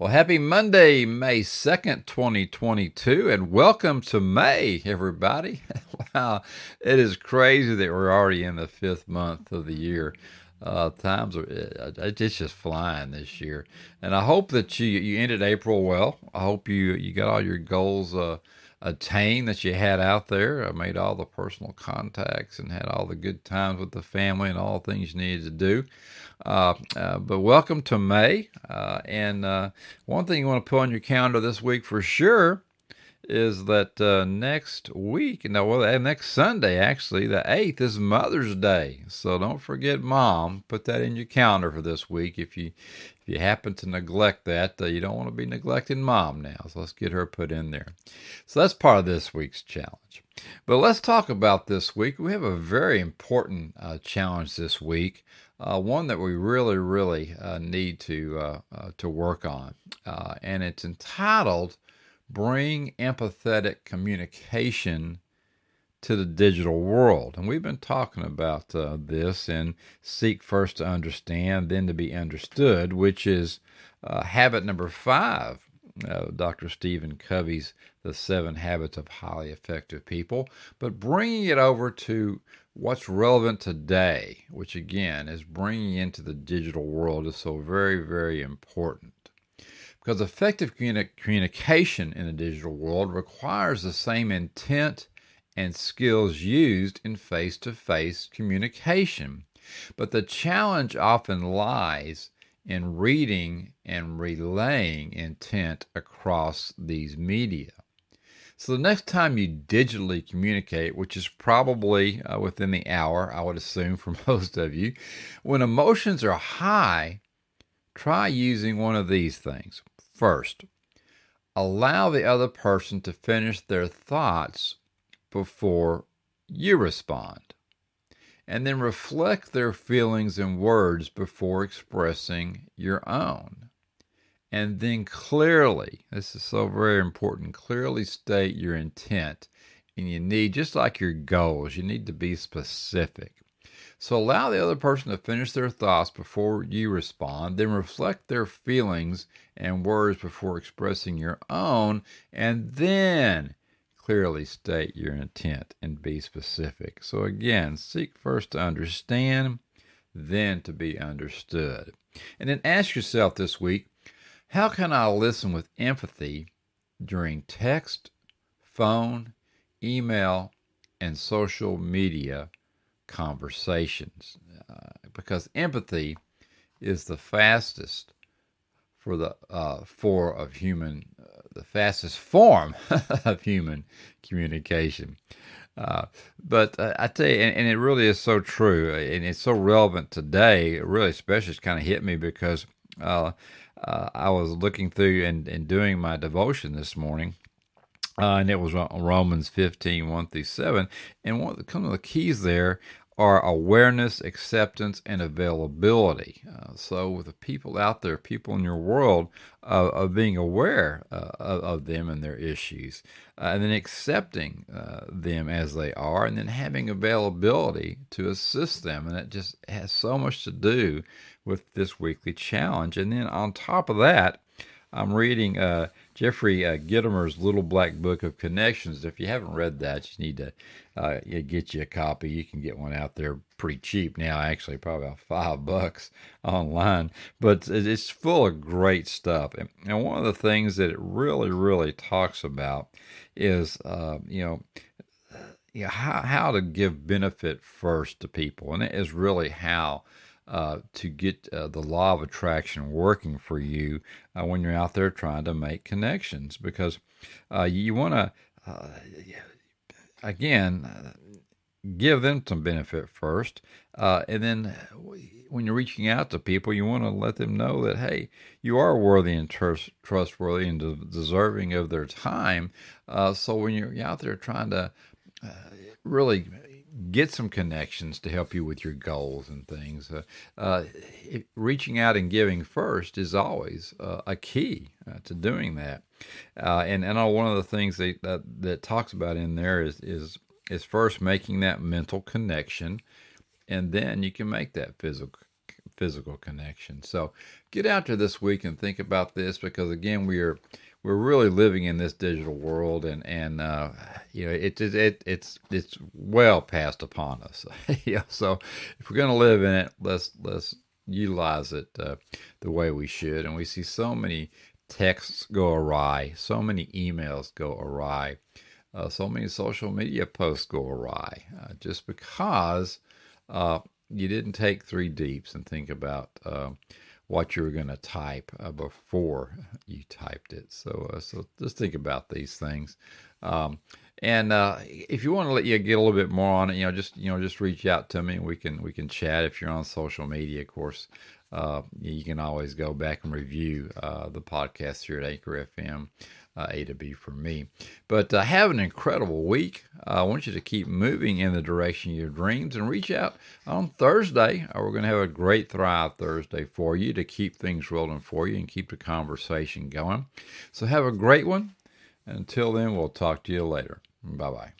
Well, happy Monday, May 2nd, 2022, and welcome to May, everybody. wow, it is crazy that we're already in the fifth month of the year. Uh, times are it's just flying this year, and I hope that you you ended April well. I hope you you got all your goals uh, attained that you had out there. I made all the personal contacts and had all the good times with the family and all the things you needed to do. Uh, uh, but welcome to May. Uh, and uh, one thing you want to put on your calendar this week for sure is that uh, next week, no, well, uh, next Sunday, actually, the 8th is Mother's Day. So don't forget mom. Put that in your calendar for this week. If you if you happen to neglect that, you don't want to be neglecting mom now. So let's get her put in there. So that's part of this week's challenge. But let's talk about this week. We have a very important challenge this week uh, one that we really, really uh, need to uh, uh to work on, uh, and it's entitled "Bring Empathetic Communication to the Digital World." And we've been talking about uh, this in "Seek First to Understand, Then to Be Understood," which is habit number five. Dr. Stephen Covey's "The Seven Habits of Highly Effective People," but bringing it over to what's relevant today, which again is bringing into the digital world, is so very, very important. Because effective communi- communication in the digital world requires the same intent and skills used in face to face communication. But the challenge often lies in reading and relaying intent across these media. So the next time you digitally communicate, which is probably uh, within the hour, I would assume for most of you, when emotions are high, try using one of these things. First, allow the other person to finish their thoughts before you respond. And then reflect their feelings and words before expressing your own and then clearly, this is so very important, clearly state your intent. And you need, just like your goals, you need to be specific. So allow the other person to finish their thoughts before you respond, then reflect their feelings and words before expressing your own, and then clearly state your intent and be specific. So again, seek first to understand, then to be understood. And then ask yourself this week how can I listen with empathy during text, phone, email, and social media conversations? Uh, because empathy is the fastest for the uh, for of human uh, the fastest form of human communication. Uh, but uh, I tell you, and, and, it really is so true, and it's so relevant today. Really, especially, it's kind of hit me because uh, uh, I was looking through and, and doing my devotion this morning, uh, and it was Romans 15, 1 through 7. And one of the, some of the keys there are awareness, acceptance, and availability. Uh, so, with the people out there, people in your world, uh, of being aware uh, of, of, them and their issues, uh, and then accepting uh, them as they are, and then having availability to assist them. And it just has so much to do with this weekly challenge. And then on top of that, I'm reading uh, Jeffrey uh, Gitomer's Little Black Book of Connections. If you haven't read that, you need to uh, get you a copy. You can get one out there pretty cheap now, actually, probably about five bucks online. But it's full of great stuff. And, one of the things that it really, really talks about is, uh, you know, you know, how, how to give benefit first to people. And it is really how uh, to get uh, the law of attraction working for you uh, when you're out there trying to make connections because uh, you want to, uh, again, give them some benefit first. and then when you're reaching out to people, you want to let them know that, hey, you are worthy and trust, trustworthy and de- deserving of their time. so when you're out there trying to really get some connections to help you with your goals and things. Uh, uh, reaching out and giving first is always uh, a key uh, to doing that. Uh, and and one of the things that, that that talks about in there is is is first making that mental connection, and then you can make that physical physical connection. So get out there this week and think about this because again, we are we're really living in this digital world, and and uh, you know it, it it it's it's well past upon us. yeah, so if we're to live in it, let's let's utilize it uh, the way we should. And we see so many texts go awry, so many emails go awry, uh, so many social media posts go awry, uh, just because uh, you didn't take three deeps and think about uh, what you were going to type uh, before you typed it. So, uh, so just think about these things. Um, and uh, if you want to let you get a little bit more on it, you know, just you know, just reach out to me. We can we can chat if you're on social media. Of course, uh, you can always go back and review uh, the podcast here at Anchor FM uh, A to B for me. But uh, have an incredible week. Uh, I want you to keep moving in the direction of your dreams and reach out on Thursday. Uh, we're going to have a great Thrive Thursday for you to keep things rolling for you and keep the conversation going. So have a great one. Until then, we'll talk to you later. Bye bye.